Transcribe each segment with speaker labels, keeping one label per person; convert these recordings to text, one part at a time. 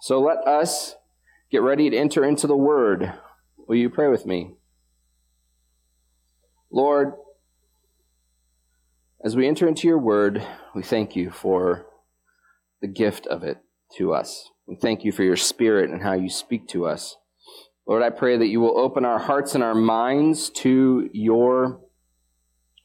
Speaker 1: So let us get ready to enter into the Word. Will you pray with me? Lord, as we enter into your Word, we thank you for the gift of it to us. We thank you for your Spirit and how you speak to us. Lord, I pray that you will open our hearts and our minds to your,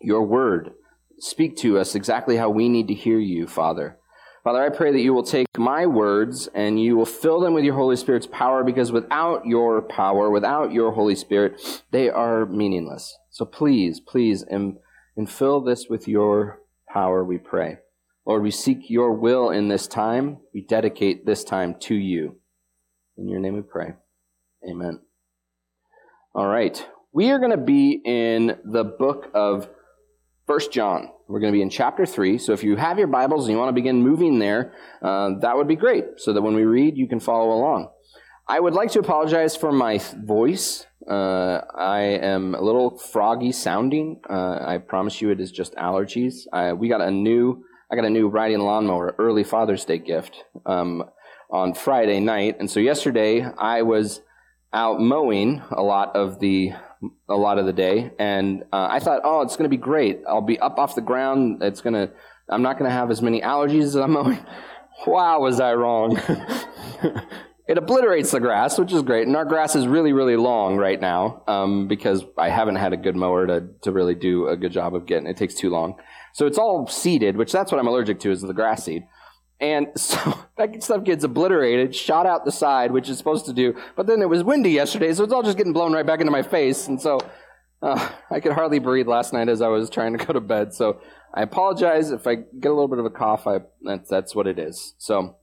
Speaker 1: your Word. Speak to us exactly how we need to hear you, Father. Father, I pray that you will take my words and you will fill them with your Holy Spirit's power because without your power, without your Holy Spirit, they are meaningless. So please, please, and, and fill this with your power, we pray. Lord, we seek your will in this time. We dedicate this time to you. In your name we pray. Amen. All right. We are going to be in the book of First John. We're going to be in chapter 3. So if you have your Bibles and you want to begin moving there, uh, that would be great so that when we read, you can follow along. I would like to apologize for my voice. Uh, I am a little froggy sounding. Uh, I promise you it is just allergies. I, we got a new, I got a new riding lawnmower, early Father's Day gift, um, on Friday night. And so yesterday I was out mowing a lot of the a lot of the day, and uh, I thought, oh, it's going to be great. I'll be up off the ground. It's going to. I'm not going to have as many allergies as I'm mowing. Wow, was I wrong? it obliterates the grass, which is great, and our grass is really, really long right now um, because I haven't had a good mower to to really do a good job of getting. It takes too long, so it's all seeded, which that's what I'm allergic to is the grass seed. And so that stuff gets obliterated, shot out the side, which is supposed to do. But then it was windy yesterday, so it's all just getting blown right back into my face. And so uh, I could hardly breathe last night as I was trying to go to bed. So I apologize if I get a little bit of a cough. I, that's, that's what it is. So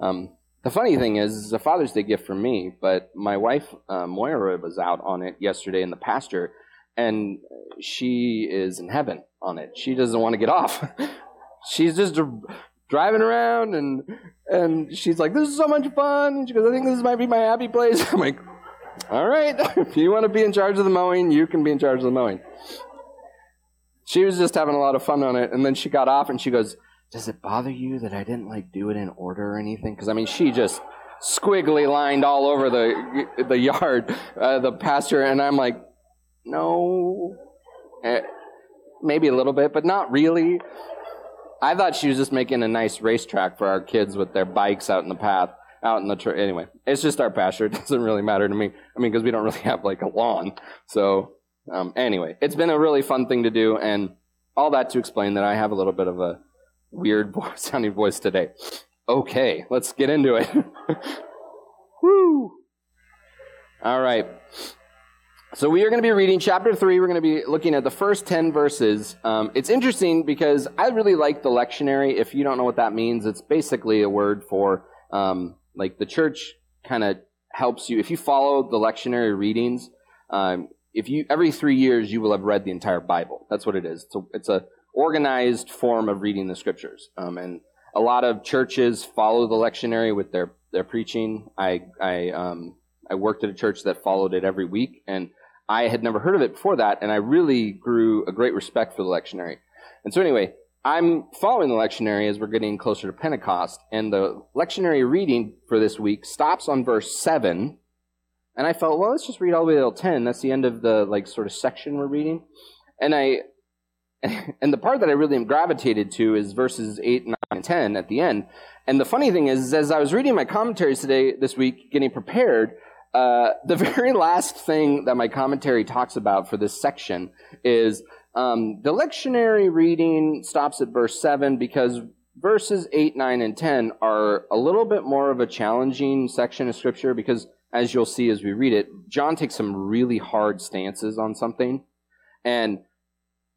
Speaker 1: um, the funny thing is, it's a Father's Day gift for me, but my wife, uh, Moira, was out on it yesterday in the pasture, and she is in heaven on it. She doesn't want to get off. She's just driving around and and she's like, "This is so much fun." And she goes, "I think this might be my happy place." I'm like, "All right, if you want to be in charge of the mowing, you can be in charge of the mowing." She was just having a lot of fun on it, and then she got off and she goes, "Does it bother you that I didn't like do it in order or anything?" Because I mean, she just squiggly lined all over the the yard, uh, the pasture, and I'm like, "No." Eh, maybe a little bit, but not really. I thought she was just making a nice racetrack for our kids with their bikes out in the path, out in the tra- anyway. It's just our pasture. It doesn't really matter to me. I mean, because we don't really have like a lawn. So um, anyway, it's been a really fun thing to do, and all that to explain that I have a little bit of a weird sounding voice today. Okay, let's get into it. Woo! All right. So we are going to be reading chapter 3. We're going to be looking at the first 10 verses. Um, it's interesting because I really like the lectionary. If you don't know what that means, it's basically a word for, um, like the church kind of helps you. If you follow the lectionary readings, um, if you, every three years you will have read the entire Bible. That's what it is. So it's a organized form of reading the scriptures. Um, and a lot of churches follow the lectionary with their, their preaching. I, I, um, I worked at a church that followed it every week and I had never heard of it before that, and I really grew a great respect for the lectionary. And so, anyway, I'm following the lectionary as we're getting closer to Pentecost, and the lectionary reading for this week stops on verse 7. And I felt, well, let's just read all the way till 10. That's the end of the, like, sort of section we're reading. And I, and the part that I really am gravitated to is verses 8, 9, and 10 at the end. And the funny thing is, as I was reading my commentaries today, this week, getting prepared, uh, the very last thing that my commentary talks about for this section is um, the lectionary reading stops at verse 7 because verses 8, 9, and 10 are a little bit more of a challenging section of Scripture because, as you'll see as we read it, John takes some really hard stances on something. And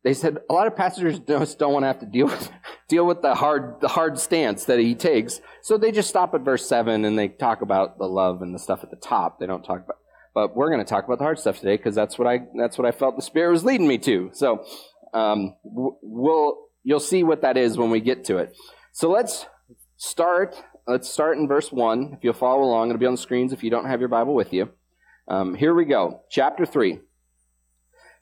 Speaker 1: they said a lot of pastors just don't want to have to deal with deal with the hard the hard stance that he takes. So they just stop at verse seven and they talk about the love and the stuff at the top. They don't talk about. But we're going to talk about the hard stuff today because that's what I that's what I felt the Spirit was leading me to. So um, we'll you'll see what that is when we get to it. So let's start. Let's start in verse one. If you'll follow along, it'll be on the screens. If you don't have your Bible with you, um, here we go. Chapter three.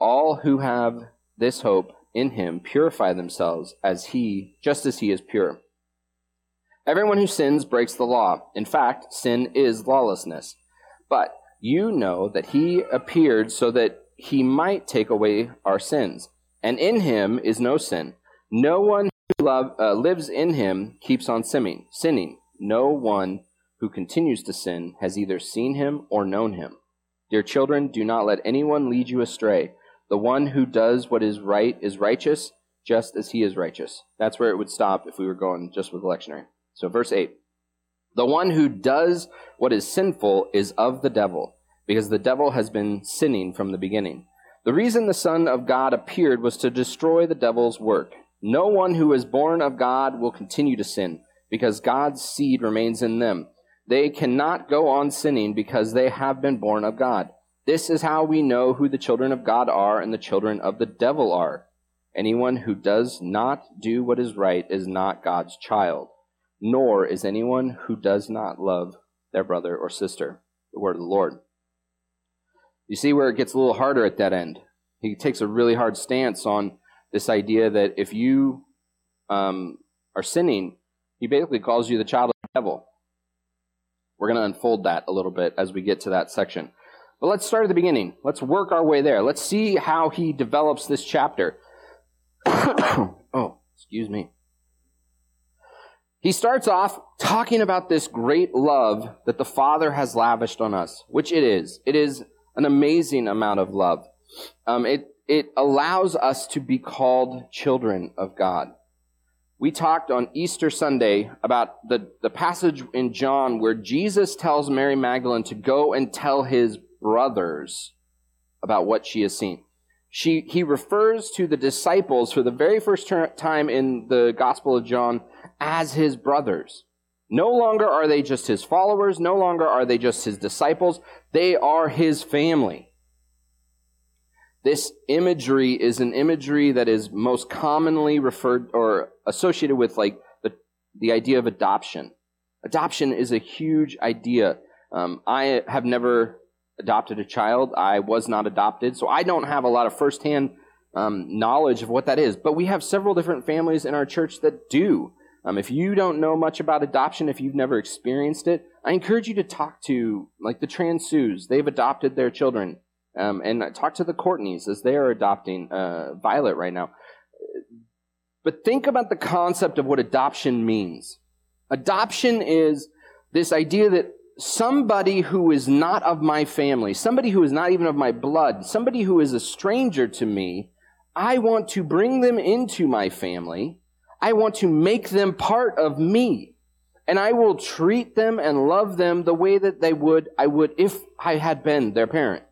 Speaker 1: All who have this hope in him purify themselves as he, just as he is pure. Everyone who sins breaks the law. In fact, sin is lawlessness. But you know that he appeared so that he might take away our sins. And in him is no sin. No one who love, uh, lives in him keeps on sinning. Sinning. No one who continues to sin has either seen him or known him. Dear children, do not let anyone lead you astray. The one who does what is right is righteous, just as he is righteous. That's where it would stop if we were going just with the lectionary. So, verse 8 The one who does what is sinful is of the devil, because the devil has been sinning from the beginning. The reason the Son of God appeared was to destroy the devil's work. No one who is born of God will continue to sin, because God's seed remains in them. They cannot go on sinning because they have been born of God. This is how we know who the children of God are and the children of the devil are. Anyone who does not do what is right is not God's child nor is anyone who does not love their brother or sister. The word of the Lord. You see where it gets a little harder at that end. He takes a really hard stance on this idea that if you um, are sinning, he basically calls you the child of the devil. We're going to unfold that a little bit as we get to that section. But let's start at the beginning. Let's work our way there. Let's see how he develops this chapter. oh, excuse me. He starts off talking about this great love that the Father has lavished on us, which it is. It is an amazing amount of love. Um, it, it allows us to be called children of God. We talked on Easter Sunday about the, the passage in John where Jesus tells Mary Magdalene to go and tell his brothers about what she has seen. She, he refers to the disciples for the very first time in the Gospel of John as his brothers. No longer are they just his followers. No longer are they just his disciples. They are his family. This imagery is an imagery that is most commonly referred or associated with like the, the idea of adoption. Adoption is a huge idea. Um, I have never adopted a child. I was not adopted, so I don't have a lot of firsthand um, knowledge of what that is. But we have several different families in our church that do. Um, if you don't know much about adoption, if you've never experienced it, I encourage you to talk to like the Transues. They've adopted their children, um, and talk to the Courtneys as they are adopting uh, Violet right now. But think about the concept of what adoption means. Adoption is this idea that somebody who is not of my family, somebody who is not even of my blood, somebody who is a stranger to me, I want to bring them into my family I want to make them part of me. And I will treat them and love them the way that they would, I would if I had been their parent.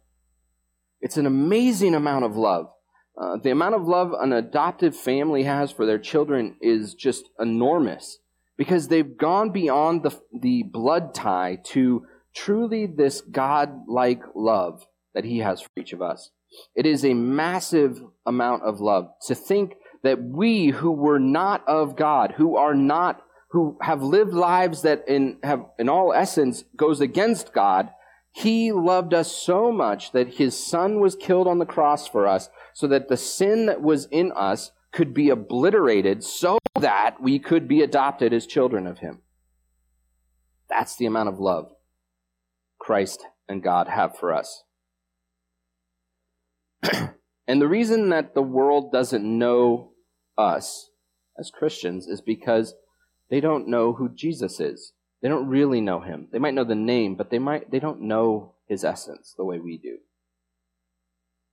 Speaker 1: It's an amazing amount of love. Uh, the amount of love an adoptive family has for their children is just enormous because they've gone beyond the, the blood tie to truly this God-like love that he has for each of us. It is a massive amount of love to think that we who were not of God, who are not, who have lived lives that in, have, in all essence goes against God, he loved us so much that his son was killed on the cross for us so that the sin that was in us could be obliterated so that we could be adopted as children of him. That's the amount of love Christ and God have for us. And the reason that the world doesn't know us as Christians is because they don't know who Jesus is. They don't really know him. They might know the name, but they might they don't know his essence the way we do.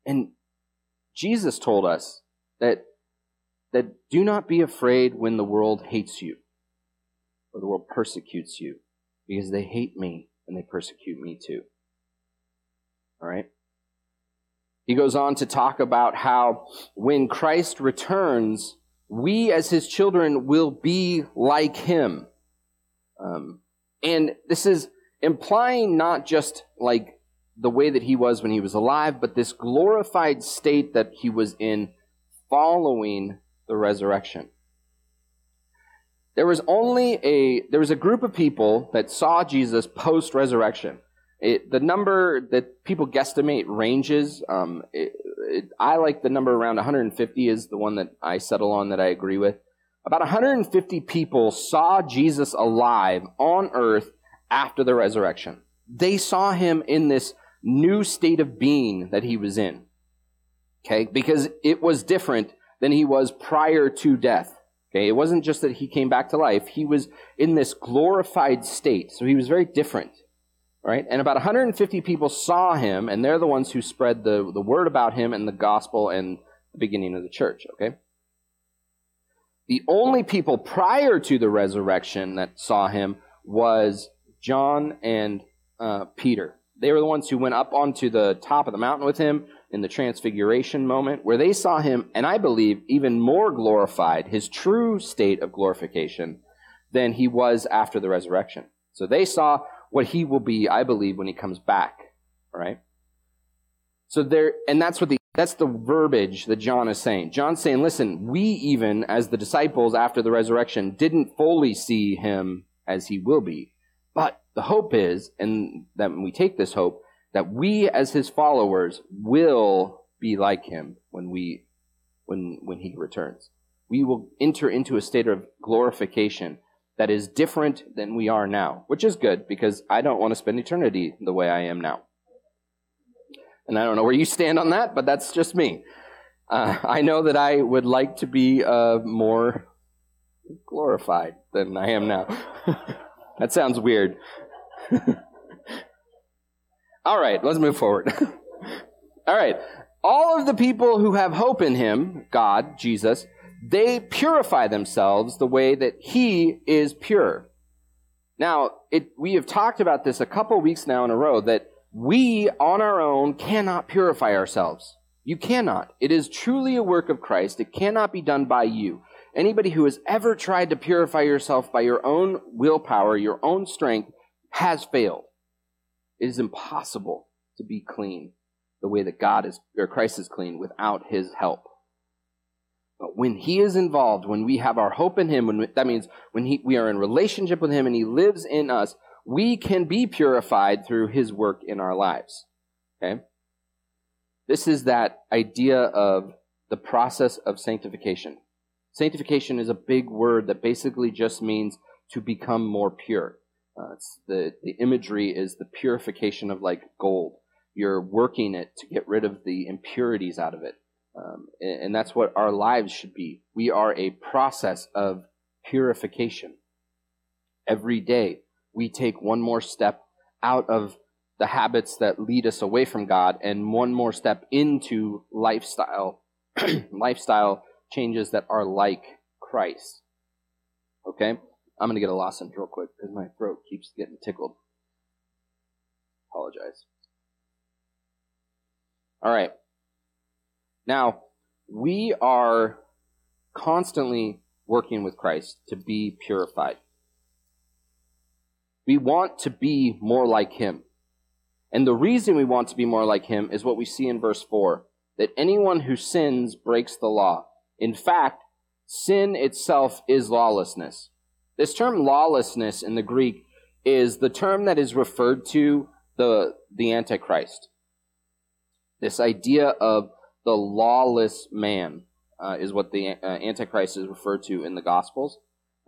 Speaker 1: And Jesus told us that that do not be afraid when the world hates you or the world persecutes you because they hate me and they persecute me too. All right? He goes on to talk about how when Christ returns, we as his children will be like him. Um, And this is implying not just like the way that he was when he was alive, but this glorified state that he was in following the resurrection. There was only a there was a group of people that saw Jesus post resurrection. the number that people guesstimate ranges. Um, it, it, I like the number around 150 is the one that I settle on that I agree with. About 150 people saw Jesus alive on earth after the resurrection. They saw him in this new state of being that he was in. Okay? Because it was different than he was prior to death. Okay? It wasn't just that he came back to life, he was in this glorified state. So he was very different. Right? And about 150 people saw him, and they're the ones who spread the, the word about him and the gospel and the beginning of the church. Okay? The only people prior to the resurrection that saw him was John and uh, Peter. They were the ones who went up onto the top of the mountain with him in the transfiguration moment, where they saw him, and I believe even more glorified, his true state of glorification, than he was after the resurrection. So they saw what he will be, I believe, when he comes back. right? So there, and that's what the that's the verbiage that John is saying. John's saying, listen, we even, as the disciples after the resurrection, didn't fully see him as he will be. But the hope is, and that we take this hope, that we as his followers will be like him when we when when he returns. We will enter into a state of glorification that is different than we are now, which is good because I don't want to spend eternity the way I am now. And I don't know where you stand on that, but that's just me. Uh, I know that I would like to be uh, more glorified than I am now. that sounds weird. All right, let's move forward. All right. All of the people who have hope in him, God, Jesus, they purify themselves the way that he is pure. Now, it, we have talked about this a couple weeks now in a row that we on our own cannot purify ourselves. You cannot. It is truly a work of Christ. It cannot be done by you. Anybody who has ever tried to purify yourself by your own willpower, your own strength, has failed. It is impossible to be clean the way that God is, or Christ is clean without his help. But when he is involved, when we have our hope in him, when we, that means when he, we are in relationship with him and he lives in us, we can be purified through his work in our lives. Okay? This is that idea of the process of sanctification. Sanctification is a big word that basically just means to become more pure. Uh, the, the imagery is the purification of like gold. You're working it to get rid of the impurities out of it. Um, and, and that's what our lives should be. We are a process of purification. Every day, we take one more step out of the habits that lead us away from God and one more step into lifestyle lifestyle changes that are like Christ. Okay? I'm going to get a lozenge real quick because my throat keeps getting tickled. Apologize. All right. Now, we are constantly working with Christ to be purified. We want to be more like him. And the reason we want to be more like him is what we see in verse 4 that anyone who sins breaks the law. In fact, sin itself is lawlessness. This term lawlessness in the Greek is the term that is referred to the, the Antichrist. This idea of the lawless man uh, is what the uh, Antichrist is referred to in the Gospels.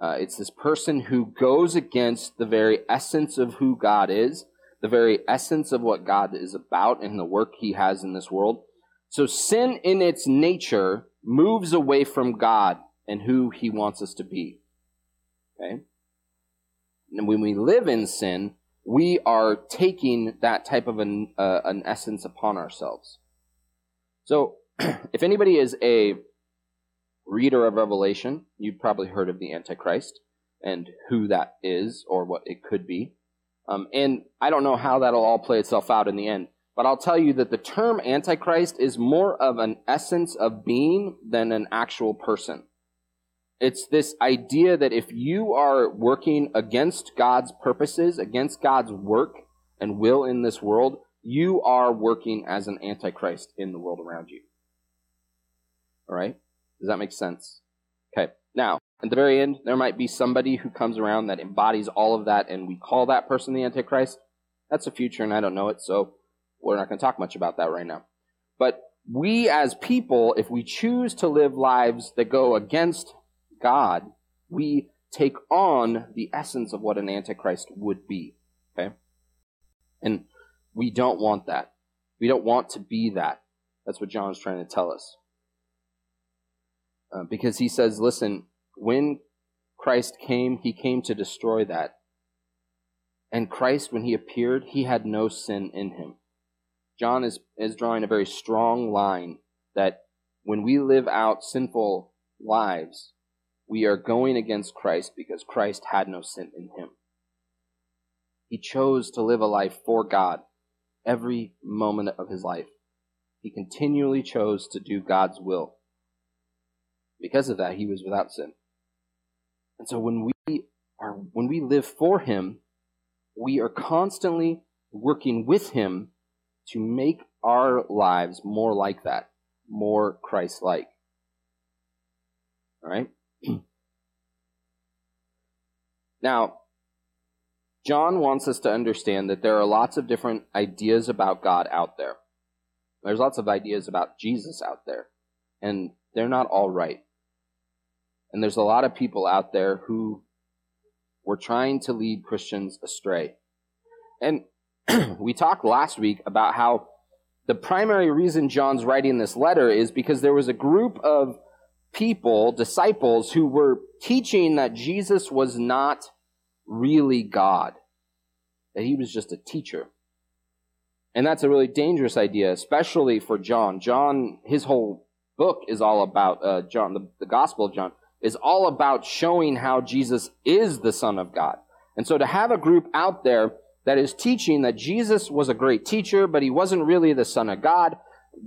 Speaker 1: Uh, it's this person who goes against the very essence of who God is, the very essence of what God is about and the work he has in this world. So sin in its nature moves away from God and who he wants us to be. Okay? And when we live in sin, we are taking that type of an, uh, an essence upon ourselves. So, if anybody is a reader of Revelation, you've probably heard of the Antichrist and who that is or what it could be. Um, and I don't know how that'll all play itself out in the end, but I'll tell you that the term Antichrist is more of an essence of being than an actual person. It's this idea that if you are working against God's purposes, against God's work and will in this world, you are working as an antichrist in the world around you. All right? Does that make sense? Okay. Now, at the very end, there might be somebody who comes around that embodies all of that, and we call that person the Antichrist. That's a future, and I don't know it, so we're not going to talk much about that right now. But we as people, if we choose to live lives that go against God, we take on the essence of what an Antichrist would be. Okay? And we don't want that. We don't want to be that. That's what John's trying to tell us. Uh, because he says, listen, when Christ came, he came to destroy that. And Christ, when he appeared, he had no sin in him. John is, is drawing a very strong line that when we live out sinful lives, we are going against Christ because Christ had no sin in him. He chose to live a life for God every moment of his life. He continually chose to do God's will. Because of that, he was without sin. And so when we are when we live for him, we are constantly working with him to make our lives more like that, more Christ-like. All right? now, John wants us to understand that there are lots of different ideas about God out there. There's lots of ideas about Jesus out there, and they're not all right. And there's a lot of people out there who were trying to lead Christians astray. And we talked last week about how the primary reason John's writing this letter is because there was a group of people, disciples, who were teaching that Jesus was not really God, that he was just a teacher. And that's a really dangerous idea, especially for John. John, his whole book is all about, uh, John, the, the Gospel of John, is all about showing how Jesus is the Son of God. And so to have a group out there that is teaching that Jesus was a great teacher, but he wasn't really the Son of God,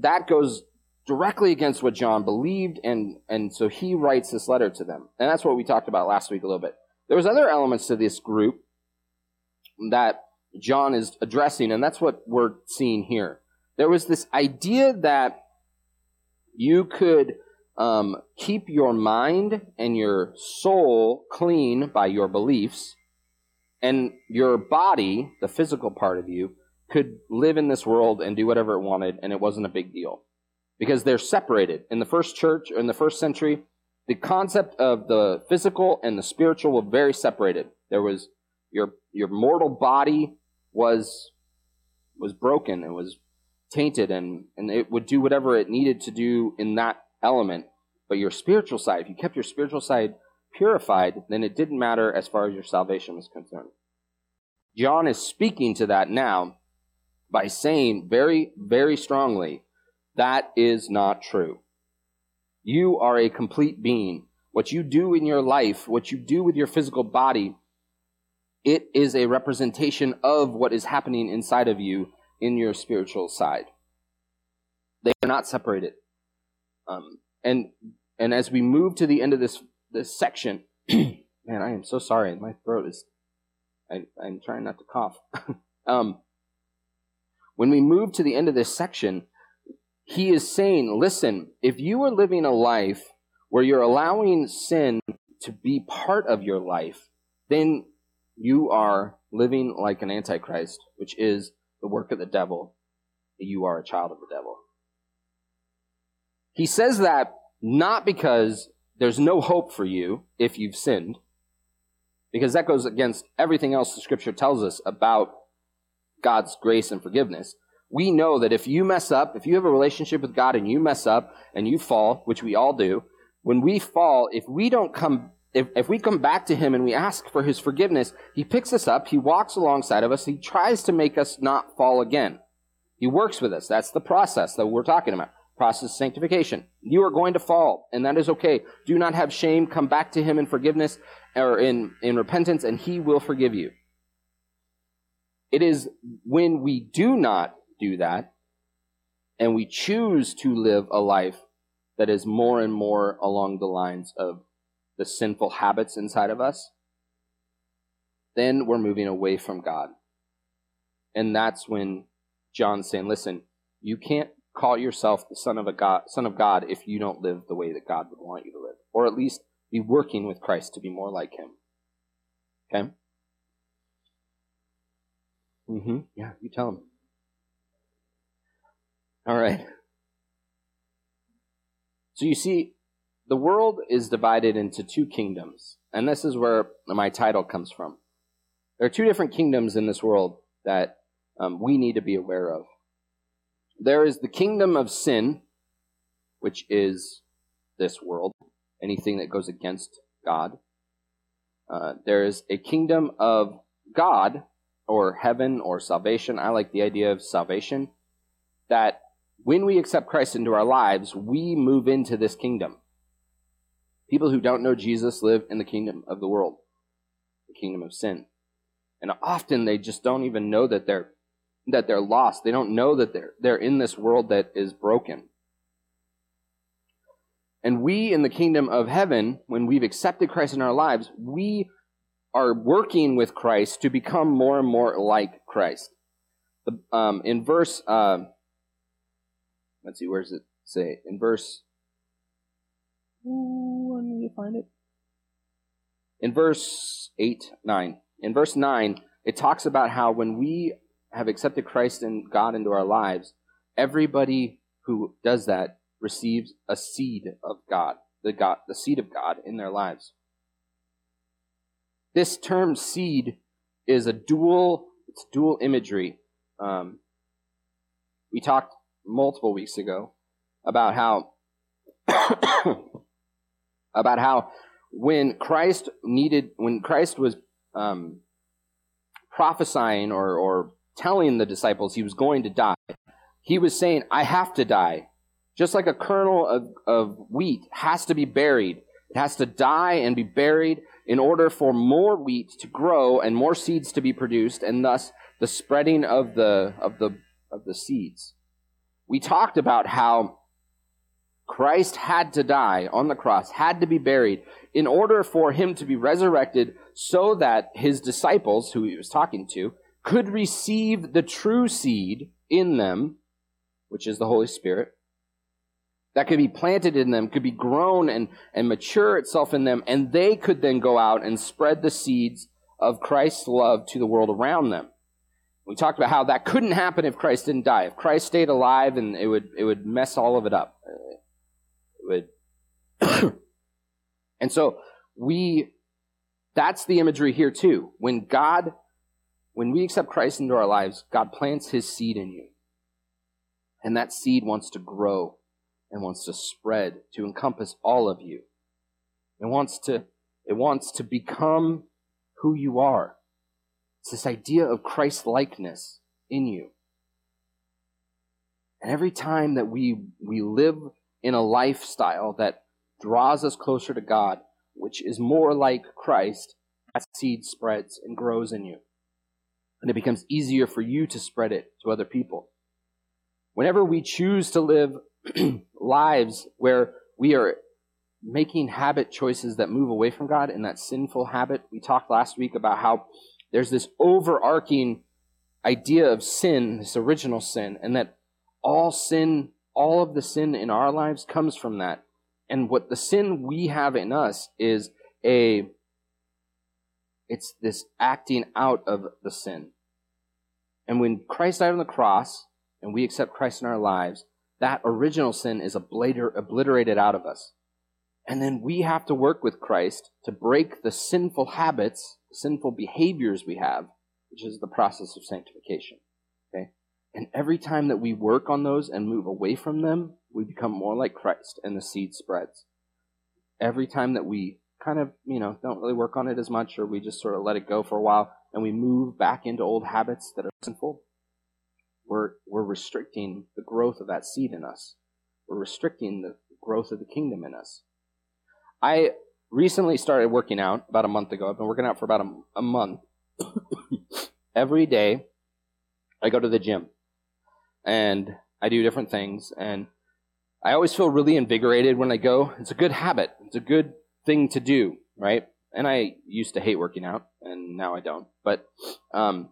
Speaker 1: that goes directly against what John believed, and, and so he writes this letter to them. And that's what we talked about last week a little bit. There was other elements to this group that John is addressing, and that's what we're seeing here. There was this idea that you could um, keep your mind and your soul clean by your beliefs, and your body, the physical part of you, could live in this world and do whatever it wanted, and it wasn't a big deal. Because they're separated. In the first church, in the first century, the concept of the physical and the spiritual were very separated. There was your your mortal body was was broken and was tainted and, and it would do whatever it needed to do in that element. But your spiritual side, if you kept your spiritual side purified, then it didn't matter as far as your salvation was concerned. John is speaking to that now by saying very, very strongly, that is not true. You are a complete being. What you do in your life, what you do with your physical body, it is a representation of what is happening inside of you in your spiritual side. They are not separated. Um, and and as we move to the end of this this section, man, I am so sorry. My throat is. I, I'm trying not to cough. um, when we move to the end of this section, he is saying, listen, if you are living a life where you're allowing sin to be part of your life, then you are living like an antichrist, which is the work of the devil. You are a child of the devil. He says that not because there's no hope for you if you've sinned, because that goes against everything else the scripture tells us about God's grace and forgiveness. We know that if you mess up, if you have a relationship with God and you mess up and you fall, which we all do, when we fall, if we don't come if, if we come back to him and we ask for his forgiveness, he picks us up, he walks alongside of us, he tries to make us not fall again. He works with us. That's the process that we're talking about process sanctification. You are going to fall, and that is okay. Do not have shame. Come back to Him in forgiveness or in, in repentance, and He will forgive you. It is when we do not do that, and we choose to live a life that is more and more along the lines of the sinful habits inside of us, then we're moving away from God. And that's when John's saying, listen, you can't call yourself the son of a God, son of God if you don't live the way that God would want you to live, or at least be working with Christ to be more like Him. Okay. Mm-hmm. Yeah, you tell him. All right. So you see, the world is divided into two kingdoms, and this is where my title comes from. There are two different kingdoms in this world that um, we need to be aware of. There is the kingdom of sin, which is this world, anything that goes against God. Uh, there is a kingdom of God, or heaven, or salvation. I like the idea of salvation, that when we accept Christ into our lives, we move into this kingdom. People who don't know Jesus live in the kingdom of the world, the kingdom of sin. And often they just don't even know that they're that they're lost. They don't know that they're, they're in this world that is broken. And we in the kingdom of heaven, when we've accepted Christ in our lives, we are working with Christ to become more and more like Christ. Um, in verse, uh, let's see, where does it say? In verse, ooh, I need to find it. In verse 8, 9. In verse 9, it talks about how when we have accepted Christ and God into our lives, everybody who does that receives a seed of God, the God, the seed of God in their lives. This term seed is a dual, it's dual imagery. Um, we talked multiple weeks ago about how about how when Christ needed when Christ was um, prophesying or, or telling the disciples he was going to die. He was saying, I have to die. Just like a kernel of, of wheat has to be buried, it has to die and be buried in order for more wheat to grow and more seeds to be produced, and thus the spreading of the, of the, of the seeds. We talked about how Christ had to die on the cross, had to be buried in order for him to be resurrected so that his disciples, who he was talking to, could receive the true seed in them, which is the Holy Spirit, that could be planted in them, could be grown and, and mature itself in them, and they could then go out and spread the seeds of Christ's love to the world around them. We talked about how that couldn't happen if Christ didn't die. If Christ stayed alive, and it would it would mess all of it up. Uh, it would. and so we that's the imagery here too. When God when we accept Christ into our lives, God plants his seed in you. And that seed wants to grow and wants to spread to encompass all of you. It wants to, it wants to become who you are. It's this idea of Christ likeness in you. And every time that we, we live in a lifestyle that draws us closer to God, which is more like Christ, that seed spreads and grows in you and it becomes easier for you to spread it to other people. Whenever we choose to live lives where we are making habit choices that move away from God and that sinful habit, we talked last week about how there's this overarching idea of sin, this original sin, and that all sin, all of the sin in our lives comes from that. And what the sin we have in us is a it's this acting out of the sin. And when Christ died on the cross and we accept Christ in our lives, that original sin is obliterated out of us. And then we have to work with Christ to break the sinful habits, sinful behaviors we have, which is the process of sanctification. Okay? And every time that we work on those and move away from them, we become more like Christ and the seed spreads. Every time that we kind of, you know, don't really work on it as much or we just sort of let it go for a while and we move back into old habits that are sinful, we're, we're restricting the growth of that seed in us. We're restricting the growth of the kingdom in us. I recently started working out about a month ago. I've been working out for about a, a month. Every day, I go to the gym and I do different things. And I always feel really invigorated when I go. It's a good habit. It's a good thing to do, right? And I used to hate working out, and now I don't. But um,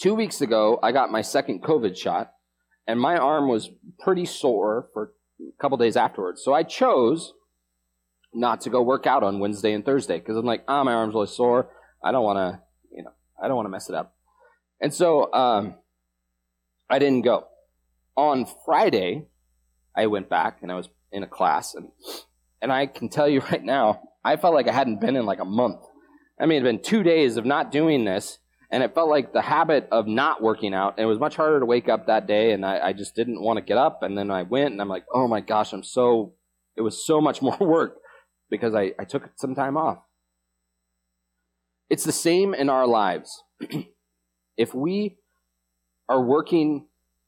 Speaker 1: two weeks ago, I got my second COVID shot, and my arm was pretty sore for a couple days afterwards. So I chose not to go work out on Wednesday and Thursday because I'm like, ah, oh, my arm's really sore. I don't want to, you know, I don't want to mess it up. And so um, I didn't go. On Friday, I went back and I was in a class, and and I can tell you right now, I felt like I hadn't been in like a month. I mean, it had been two days of not doing this, and it felt like the habit of not working out. And it was much harder to wake up that day, and I, I just didn't want to get up. And then I went, and I'm like, oh my gosh, I'm so. It was so much more work because I, I took some time off. It's the same in our lives. if we are working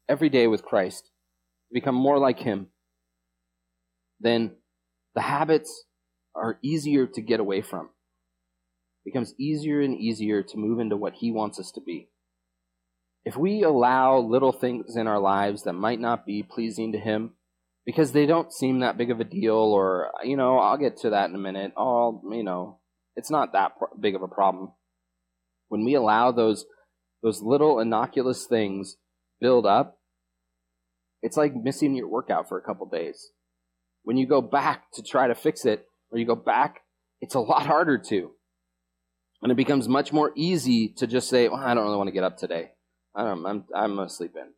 Speaker 1: every day with Christ to become more like Him, then the habits are easier to get away from. It becomes easier and easier to move into what He wants us to be. If we allow little things in our lives that might not be pleasing to Him, because they don't seem that big of a deal, or, you know, I'll get to that in a minute. Oh, you know, it's not that big of a problem. When we allow those, those little innocuous things build up, it's like missing your workout for a couple days. When you go back to try to fix it, or you go back, it's a lot harder to. And it becomes much more easy to just say, well, I don't really want to get up today. I don't, I'm, I'm to sleep in.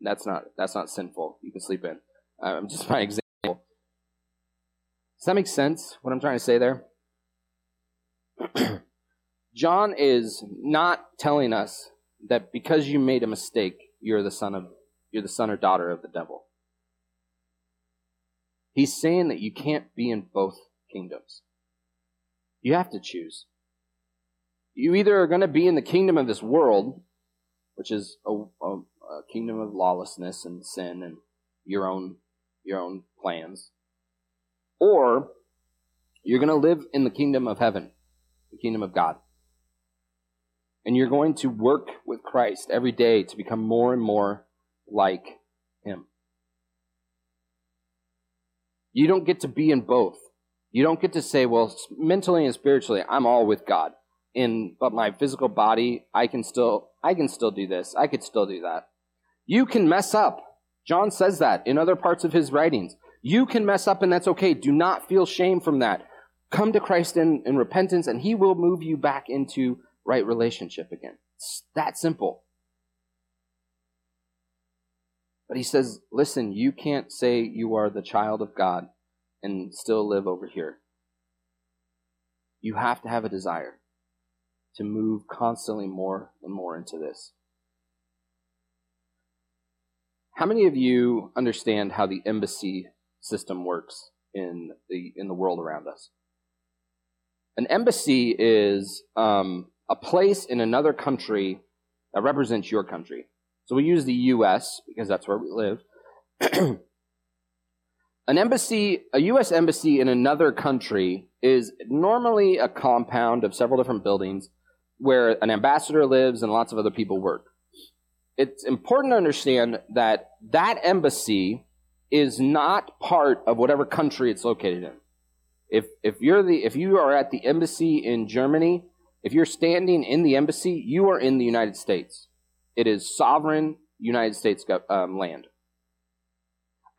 Speaker 1: That's not, that's not sinful. You can sleep in. Um, just my example. Does that make sense, what I'm trying to say there? John is not telling us that because you made a mistake, you're the son of you're the son or daughter of the devil. He's saying that you can't be in both kingdoms. You have to choose. You either are going to be in the kingdom of this world, which is a, a, a kingdom of lawlessness and sin and your own your own plans, or you're going to live in the kingdom of heaven, the kingdom of God. And you're going to work with Christ every day to become more and more like Him. You don't get to be in both. You don't get to say, well, mentally and spiritually, I'm all with God. In but my physical body, I can still I can still do this. I could still do that. You can mess up. John says that in other parts of his writings. You can mess up and that's okay. Do not feel shame from that. Come to Christ in, in repentance and he will move you back into right relationship again. It's that simple. But he says, listen, you can't say you are the child of God and still live over here. You have to have a desire to move constantly more and more into this. How many of you understand how the embassy system works in the in the world around us? An embassy is um, a place in another country that represents your country. So we use the U.S. because that's where we live. An embassy, a U.S. embassy in another country, is normally a compound of several different buildings where an ambassador lives and lots of other people work it's important to understand that that embassy is not part of whatever country it's located in. If if you're the if you are at the embassy in Germany, if you're standing in the embassy, you are in the United States. It is sovereign United States um, land.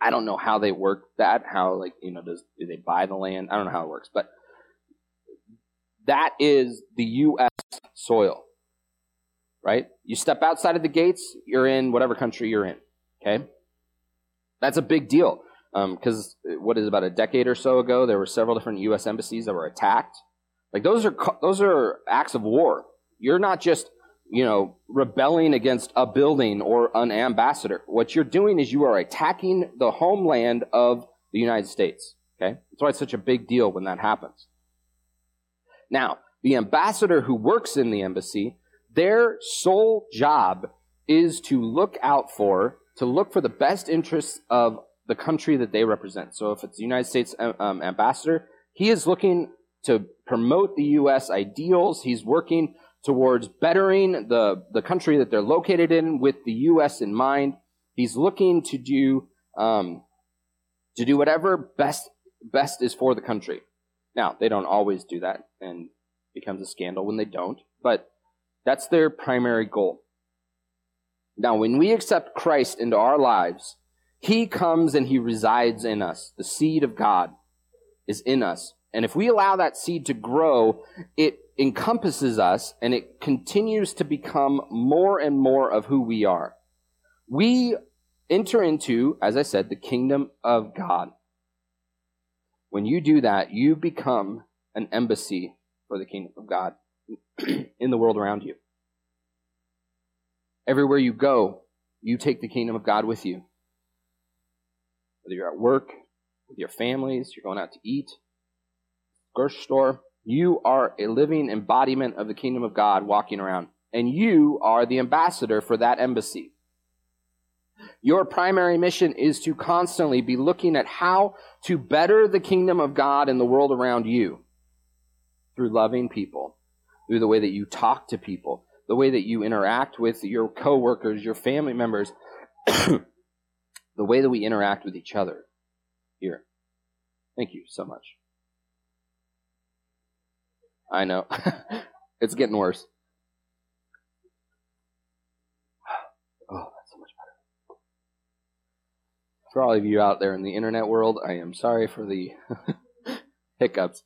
Speaker 1: I don't know how they work that. How like you know does do they buy the land? I don't know how it works, but that is the U.S. soil right? You step outside of the gates, you're in whatever country you're in, okay? That's a big deal because um, what is about a decade or so ago, there were several different U.S. embassies that were attacked. Like those are those are acts of war. You're not just you know rebelling against a building or an ambassador. What you're doing is you are attacking the homeland of the United States. Okay, that's why it's such a big deal when that happens. Now, the ambassador who works in the embassy their sole job is to look out for, to look for the best interests of the country that they represent. So if it's the United States um, um ambassador, he is looking to promote the U.S. ideals. He's working towards bettering the, the country that they're located in with the U.S. in mind. He's looking to do um, to do whatever best best is for the country. Now, they don't always do that and becomes a scandal when they don't, but that's their primary goal. Now, when we accept Christ into our lives, he comes and he resides in us. The seed of God is in us. And if we allow that seed to grow, it encompasses us and it continues to become more and more of who we are. We enter into, as I said, the kingdom of God. When you do that, you become an embassy for the kingdom of God in the world around you. Everywhere you go, you take the kingdom of God with you. Whether you're at work, with your families, you're going out to eat, grocery store, you are a living embodiment of the kingdom of God walking around. And you are the ambassador for that embassy. Your primary mission is to constantly be looking at how to better the kingdom of God in the world around you through loving people, through the way that you talk to people, the way that you interact with your coworkers, your family members, the way that we interact with each other here. Thank you so much. I know. it's getting worse. Oh, that's so much better. For all of you out there in the internet world, I am sorry for the hiccups.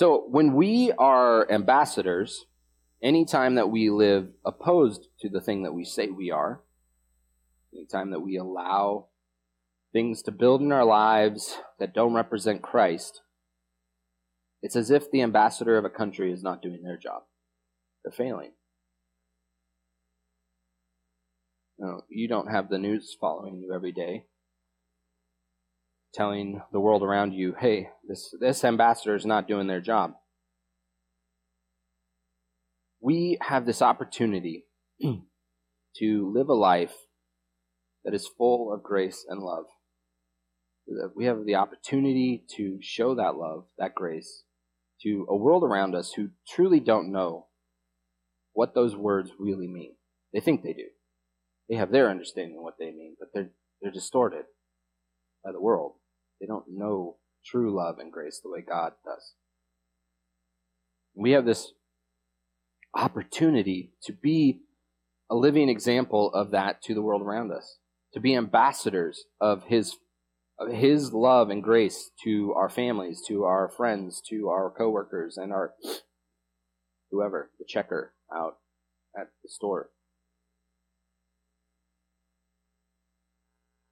Speaker 1: So, when we are ambassadors, anytime that we live opposed to the thing that we say we are, anytime that we allow things to build in our lives that don't represent Christ, it's as if the ambassador of a country is not doing their job. They're failing. No, you don't have the news following you every day telling the world around you, hey, this, this ambassador is not doing their job. We have this opportunity to live a life that is full of grace and love. We have the opportunity to show that love, that grace, to a world around us who truly don't know what those words really mean. They think they do. They have their understanding of what they mean, but they're, they're distorted by the world. They don't know true love and grace the way God does. We have this opportunity to be a living example of that to the world around us, to be ambassadors of His of his love and grace to our families, to our friends, to our coworkers, and our whoever, the checker out at the store.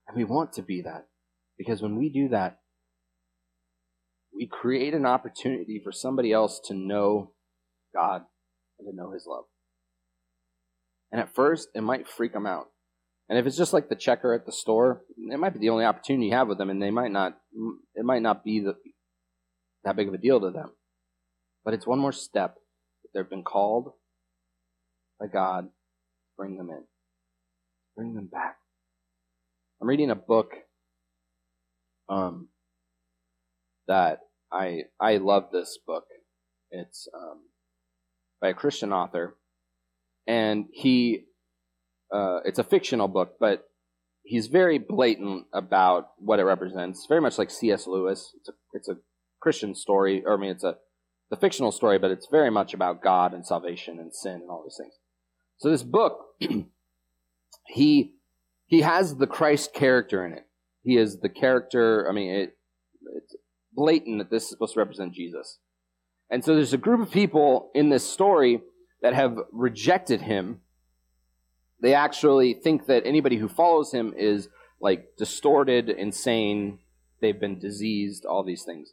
Speaker 1: And we want to be that because when we do that, we create an opportunity for somebody else to know God and to know His love. And at first, it might freak them out. And if it's just like the checker at the store, it might be the only opportunity you have with them, and they might not. It might not be the, that big of a deal to them. But it's one more step that they've been called by God. Bring them in. Bring them back. I'm reading a book um, that I I love this book. It's um, by a Christian author, and he uh, it's a fictional book, but he's very blatant about what it represents. Very much like C.S. Lewis. It's a it's a Christian story, or I mean, it's a the fictional story, but it's very much about God and salvation and sin and all those things. So this book, he he has the Christ character in it. He is the character. I mean, it, it's blatant that this is supposed to represent Jesus. And so there's a group of people in this story that have rejected him they actually think that anybody who follows him is like distorted, insane, they've been diseased, all these things.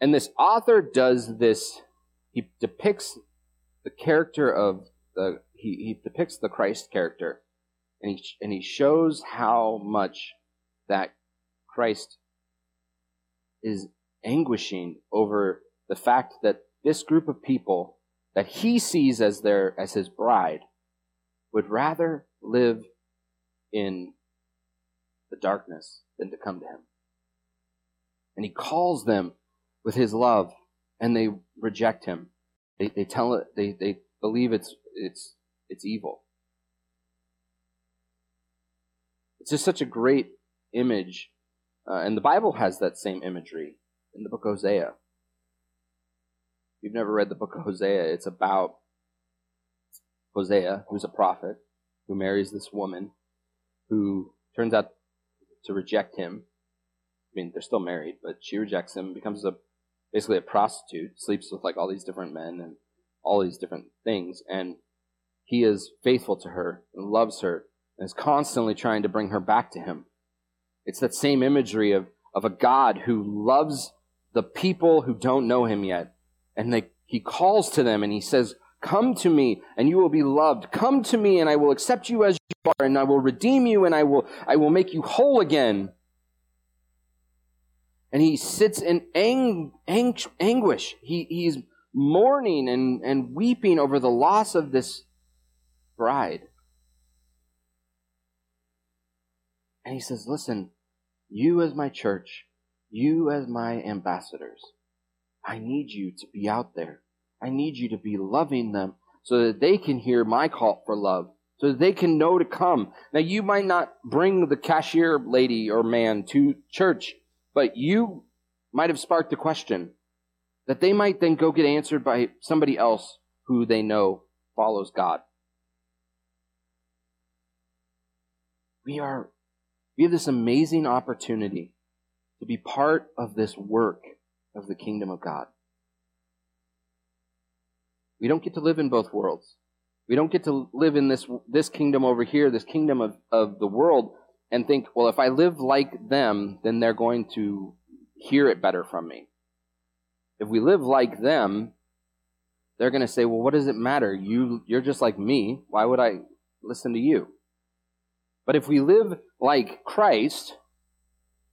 Speaker 1: And this author does this, he depicts the character of the, he, he depicts the Christ character, and he, and he shows how much that Christ is anguishing over the fact that this group of people that he sees as their as his bride would rather live in the darkness than to come to him. And he calls them with his love, and they reject him. They, they tell it, they, they believe it's, it's, it's evil. It's just such a great image Uh, and the Bible has that same imagery in the book of Hosea. If you've never read the book of Hosea, it's about Hosea, who's a prophet, who marries this woman who turns out to reject him. I mean, they're still married, but she rejects him, becomes a basically a prostitute, sleeps with like all these different men and all these different things, and he is faithful to her and loves her and is constantly trying to bring her back to him. It's that same imagery of, of a God who loves the people who don't know him yet. And they, he calls to them and he says, Come to me and you will be loved. Come to me and I will accept you as you are and I will redeem you and I will, I will make you whole again. And he sits in ang, ang, anguish. He, he's mourning and, and weeping over the loss of this bride. And he says, Listen, you as my church, you as my ambassadors, I need you to be out there. I need you to be loving them so that they can hear my call for love, so that they can know to come. Now, you might not bring the cashier lady or man to church, but you might have sparked a question that they might then go get answered by somebody else who they know follows God. We are we have this amazing opportunity to be part of this work of the kingdom of God. We don't get to live in both worlds. We don't get to live in this, this kingdom over here, this kingdom of, of the world, and think, well, if I live like them, then they're going to hear it better from me. If we live like them, they're going to say, well, what does it matter? You, you're just like me. Why would I listen to you? But if we live like Christ,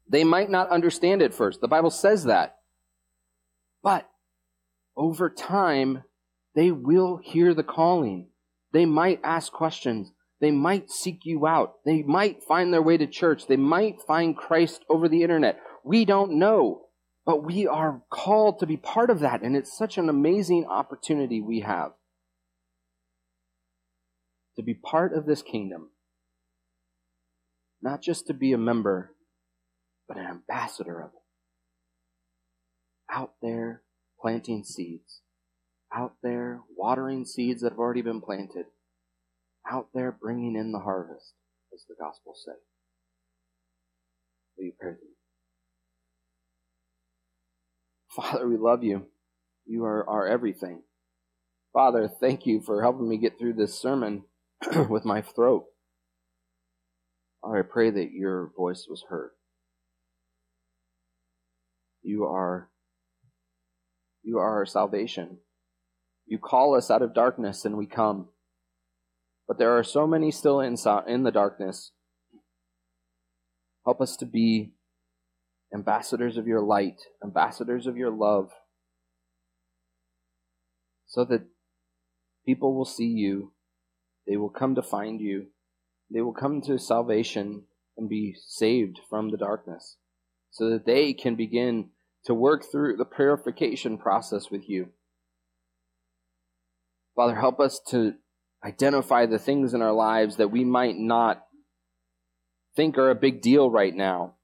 Speaker 1: they might not understand it first. The Bible says that. But over time, they will hear the calling. They might ask questions. They might seek you out. They might find their way to church. They might find Christ over the internet. We don't know. But we are called to be part of that. And it's such an amazing opportunity we have to be part of this kingdom not just to be a member, but an ambassador of it. Out there planting seeds, out there watering seeds that have already been planted, out there bringing in the harvest, as the gospel says. Will you pray with me? Father, we love you. You are our everything. Father, thank you for helping me get through this sermon with my throat. I pray that your voice was heard. You are you are our salvation. You call us out of darkness and we come. But there are so many still in, in the darkness. Help us to be ambassadors of your light, ambassadors of your love, so that people will see you, they will come to find you, they will come to salvation and be saved from the darkness so that they can begin to work through the purification process with you. Father, help us to identify the things in our lives that we might not think are a big deal right now,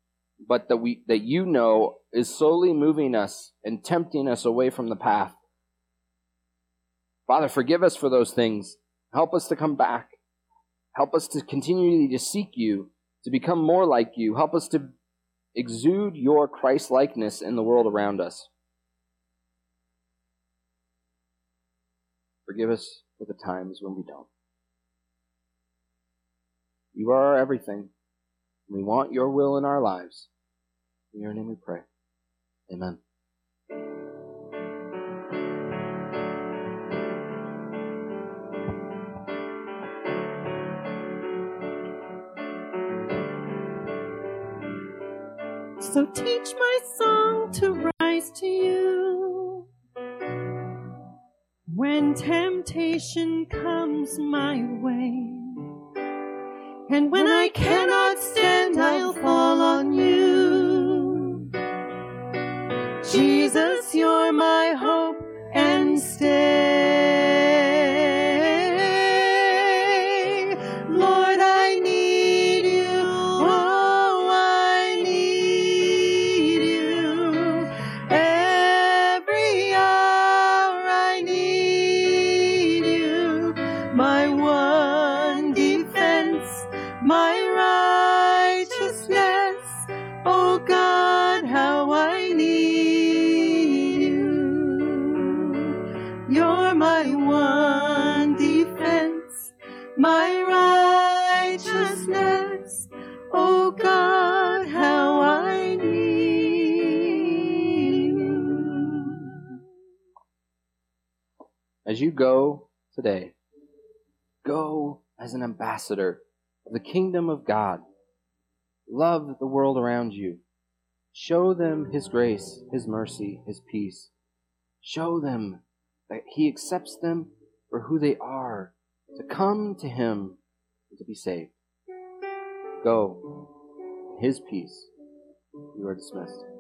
Speaker 1: but that we that you know is slowly moving us and tempting us away from the path. Father, forgive us for those things. Help us to come back. Help us to continually to seek you, to become more like you. Help us to exude your Christ likeness in the world around us. Forgive us for the times when we don't. You are our everything. We want your will in our lives. In your name we pray. Amen.
Speaker 2: So teach my song to rise to you. When temptation comes my way, and when I cannot stand, I'll fall on you. Jesus,
Speaker 1: ambassador of the kingdom of God. Love the world around you. Show them His grace, His mercy, His peace. Show them that He accepts them for who they are, to come to Him and to be saved. Go. His peace. You are dismissed.